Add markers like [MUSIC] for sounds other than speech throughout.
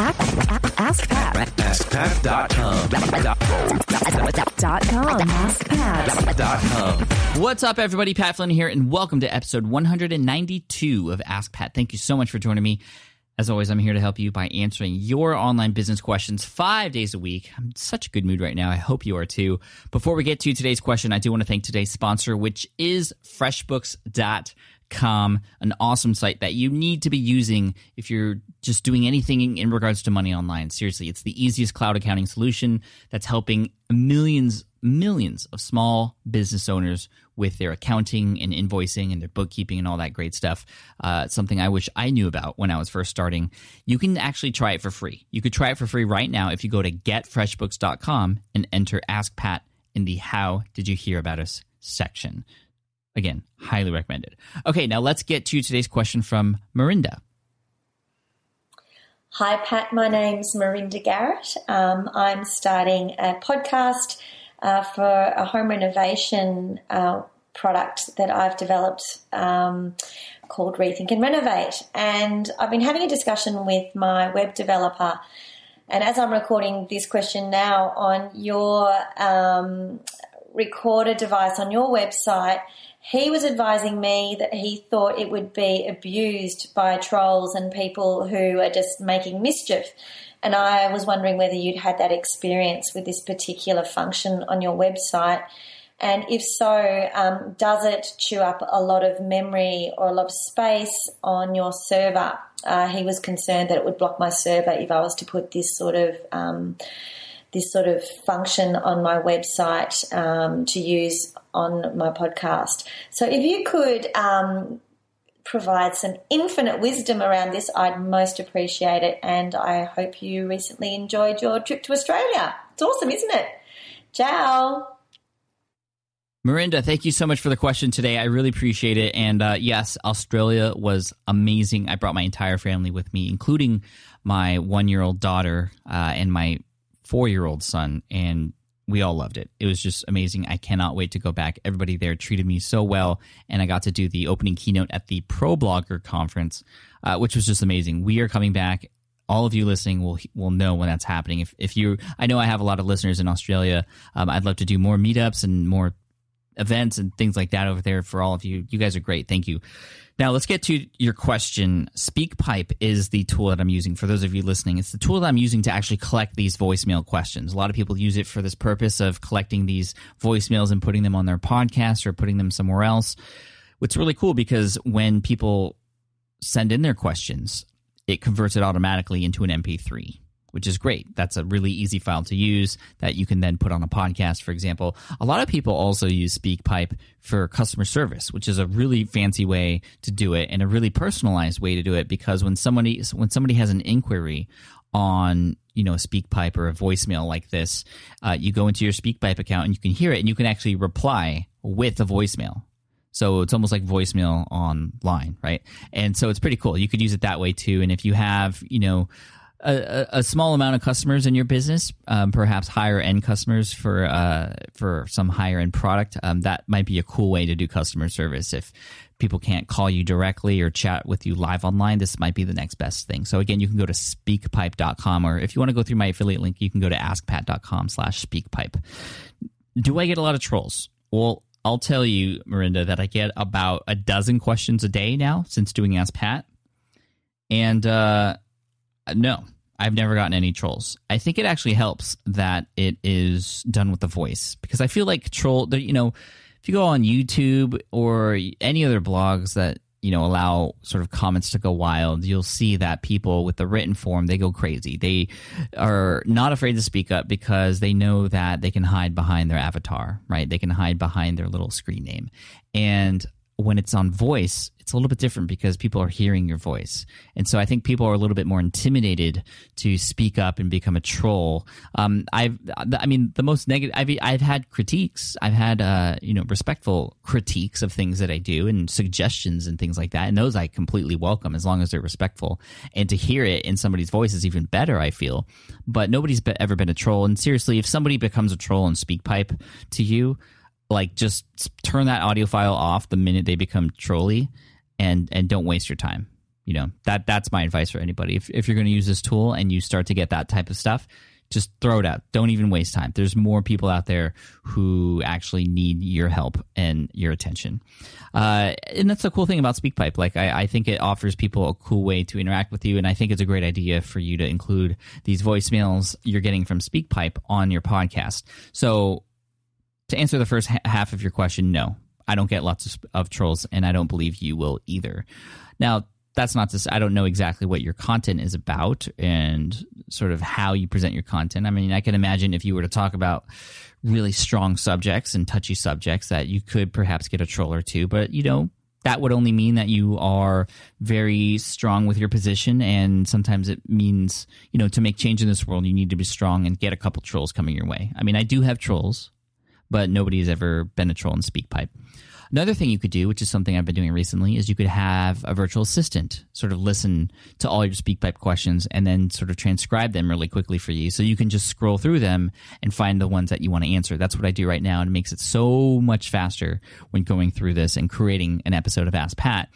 Ask Pat. AskPat.com. Dot com. Ask Pat. Dot com. What's up, everybody? Pat Flynn here, and welcome to episode 192 of Ask Pat. Thank you so much for joining me. As always, I'm here to help you by answering your online business questions five days a week. I'm such a good mood right now. I hope you are too. Before we get to today's question, I do want to thank today's sponsor, which is FreshBooks.com, an awesome site that you need to be using if you're just doing anything in regards to money online. Seriously, it's the easiest cloud accounting solution that's helping millions, millions of small business owners with their accounting and invoicing and their bookkeeping and all that great stuff. Uh, something I wish I knew about when I was first starting. You can actually try it for free. You could try it for free right now if you go to getfreshbooks.com and enter Ask Pat in the How Did You Hear About Us section. Again, highly recommended. Okay, now let's get to today's question from Marinda. Hi, Pat. My name's Marinda Garrett. Um, I'm starting a podcast uh, for a home renovation uh, product that I've developed um, called Rethink and Renovate. And I've been having a discussion with my web developer. And as I'm recording this question now on your um, recorder device on your website, he was advising me that he thought it would be abused by trolls and people who are just making mischief. And I was wondering whether you'd had that experience with this particular function on your website. And if so, um, does it chew up a lot of memory or a lot of space on your server? Uh, he was concerned that it would block my server if I was to put this sort of um, this sort of function on my website um, to use on my podcast. So if you could um, provide some infinite wisdom around this, I'd most appreciate it. And I hope you recently enjoyed your trip to Australia. It's awesome, isn't it? Ciao. Marinda, thank you so much for the question today. I really appreciate it. And uh, yes, Australia was amazing. I brought my entire family with me, including my one year old daughter uh, and my four year old son. And we all loved it. It was just amazing. I cannot wait to go back. Everybody there treated me so well. And I got to do the opening keynote at the ProBlogger conference, uh, which was just amazing. We are coming back all of you listening will will know when that's happening. If if you, I know I have a lot of listeners in Australia. Um, I'd love to do more meetups and more events and things like that over there for all of you. You guys are great. Thank you. Now let's get to your question. SpeakPipe is the tool that I'm using for those of you listening. It's the tool that I'm using to actually collect these voicemail questions. A lot of people use it for this purpose of collecting these voicemails and putting them on their podcast or putting them somewhere else. What's really cool because when people send in their questions, it converts it automatically into an MP3 which is great. That's a really easy file to use that you can then put on a podcast, for example. A lot of people also use SpeakPipe for customer service, which is a really fancy way to do it and a really personalized way to do it because when somebody when somebody has an inquiry on you know a SpeakPipe or a voicemail like this, uh, you go into your SpeakPipe account and you can hear it and you can actually reply with a voicemail. So it's almost like voicemail online, right? And so it's pretty cool. You could use it that way too. And if you have, you know, a, a, small amount of customers in your business, um, perhaps higher end customers for uh, for some higher end product, um, that might be a cool way to do customer service. If people can't call you directly or chat with you live online, this might be the next best thing. So again, you can go to speakpipe.com or if you want to go through my affiliate link, you can go to askpat.com slash speakpipe. Do I get a lot of trolls? Well, I'll tell you, Marinda, that I get about a dozen questions a day now since doing Ask Pat. And uh, Uh, no, I've never gotten any trolls. I think it actually helps that it is done with the voice because I feel like troll, you know, if you go on YouTube or any other blogs that you know allow sort of comments to go wild you'll see that people with the written form they go crazy. They are not afraid to speak up because they know that they can hide behind their avatar right? They can hide behind their little screen name. And when it's on voice, it's a little bit different because people are hearing your voice. And so I think people are a little bit more intimidated to speak up and become a troll. Um, I've, I mean, the most negative, I've, I've had critiques. I've had, uh, you know, respectful critiques of things that I do and suggestions and things like that. And those I completely welcome as long as they're respectful. And to hear it in somebody's voice is even better, I feel. But nobody's ever been a troll. And seriously, if somebody becomes a troll and SpeakPipe to you, like just turn that audio file off the minute they become trolly and and don't waste your time you know that that's my advice for anybody. If if you're going to use this tool and you start to get that type of stuff, just throw it out. Don't even waste time. There's more people out there who actually need your help and your attention. Uh, and that's the cool thing about SpeakPipe. Like, I, I, think it offers people a cool way to interact with you. And I think it's a great idea for you to include these voicemails you're getting from SpeakPipe on your podcast. So, to answer the first ha- half of your question, no, I don't get lots of, of trolls, and I don't believe you will either. Now, that's not to say I don't know exactly what your content is about and sort of how you present your content. I mean, I can imagine if you were to talk about really strong subjects and touchy subjects that you could perhaps get a troll or two, but you know, that would only mean that you are very strong with your position and sometimes it means, you know, to make change in this world you need to be strong and get a couple trolls coming your way. I mean, I do have trolls, but nobody has ever been a troll in SpeakPipe. Another thing you could do, which is something I've been doing recently, is you could have a virtual assistant sort of listen to all your SpeakPipe questions and then sort of transcribe them really quickly for you. So you can just scroll through them and find the ones that you want to answer. That's what I do right now, and it makes it so much faster when going through this and creating an episode of Ask Pat.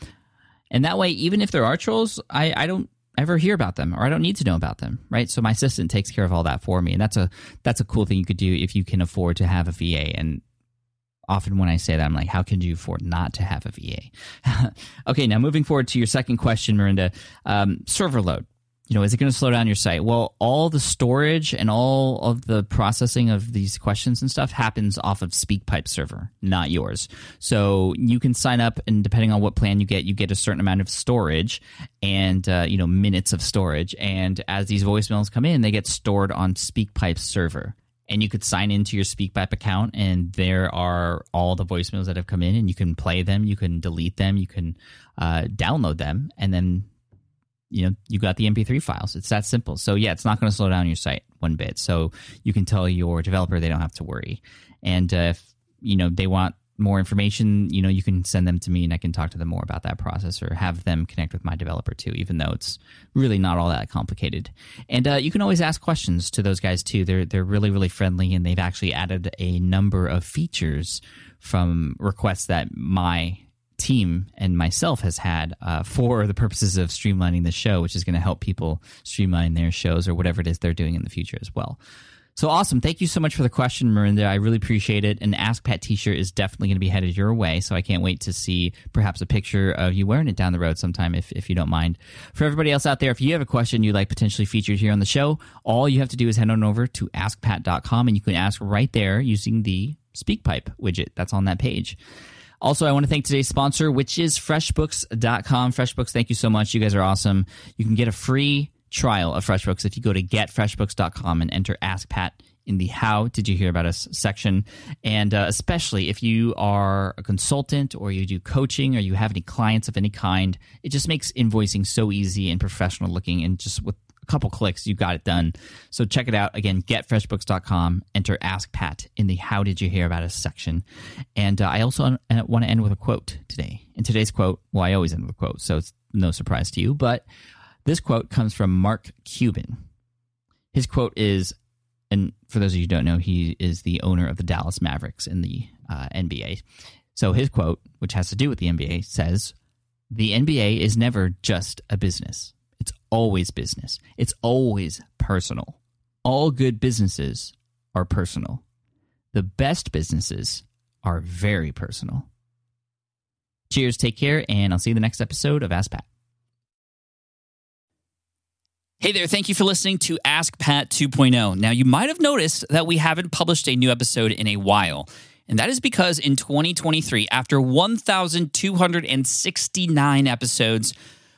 And that way, even if there are trolls, I, I don't ever hear about them or I don't need to know about them, right? So my assistant takes care of all that for me. And that's a that's a cool thing you could do if you can afford to have a VA. And often when I say that, I'm like, how can you afford not to have a VA? [LAUGHS] okay, now moving forward to your second question, Miranda, um, server load. You know, is it going to slow down your site? Well, all the storage and all of the processing of these questions and stuff happens off of SpeakPipe server, not yours. So you can sign up, and depending on what plan you get, you get a certain amount of storage and uh, you know minutes of storage. And as these voicemails come in, they get stored on SpeakPipe server and you could sign into your SpeakPipe account, and there are all the voicemails that have come in, and you can play them, you can delete them, you can uh, download them, and then you know you got the MP3 files. It's that simple. So yeah, it's not going to slow down your site one bit. So you can tell your developer they don't have to worry, and uh, if you know they want more information, you know, you can send them to me and I can talk to them more about that process or have them connect with my developer too, even though it's really not all that complicated. And uh, you can always ask questions to those guys too. They're they're really really friendly and they've actually added a number of features from requests that my team and myself has had uh, for the purposes of streamlining the show, which is going to help people streamline their shows or whatever it is they're doing in the future as well. So awesome. Thank you so much for the question, Marinda. I really appreciate it. An Ask Pat t shirt is definitely going to be headed your way. So I can't wait to see perhaps a picture of you wearing it down the road sometime if, if you don't mind. For everybody else out there, if you have a question you'd like potentially featured here on the show, all you have to do is head on over to askpat.com and you can ask right there using the SpeakPipe widget that's on that page. Also, I want to thank today's sponsor, which is freshbooks.com. FreshBooks, thank you so much. You guys are awesome. You can get a free trial of FreshBooks if you go to getfreshbooks.com and enter Ask Pat in the How Did You Hear About Us section. And uh, especially if you are a consultant or you do coaching or you have any clients of any kind, it just makes invoicing so easy and professional looking. And just with couple clicks, you got it done. So check it out. Again, getfreshbooks.com, enter Ask Pat in the How Did You Hear About Us section. And uh, I also want to end with a quote today. And today's quote, well, I always end with a quote, so it's no surprise to you, but this quote comes from Mark Cuban. His quote is, and for those of you who don't know, he is the owner of the Dallas Mavericks in the uh, NBA. So his quote, which has to do with the NBA, says, The NBA is never just a business. Always business. It's always personal. All good businesses are personal. The best businesses are very personal. Cheers, take care, and I'll see you in the next episode of Ask Pat. Hey there, thank you for listening to Ask Pat 2.0. Now, you might have noticed that we haven't published a new episode in a while. And that is because in 2023, after 1,269 episodes,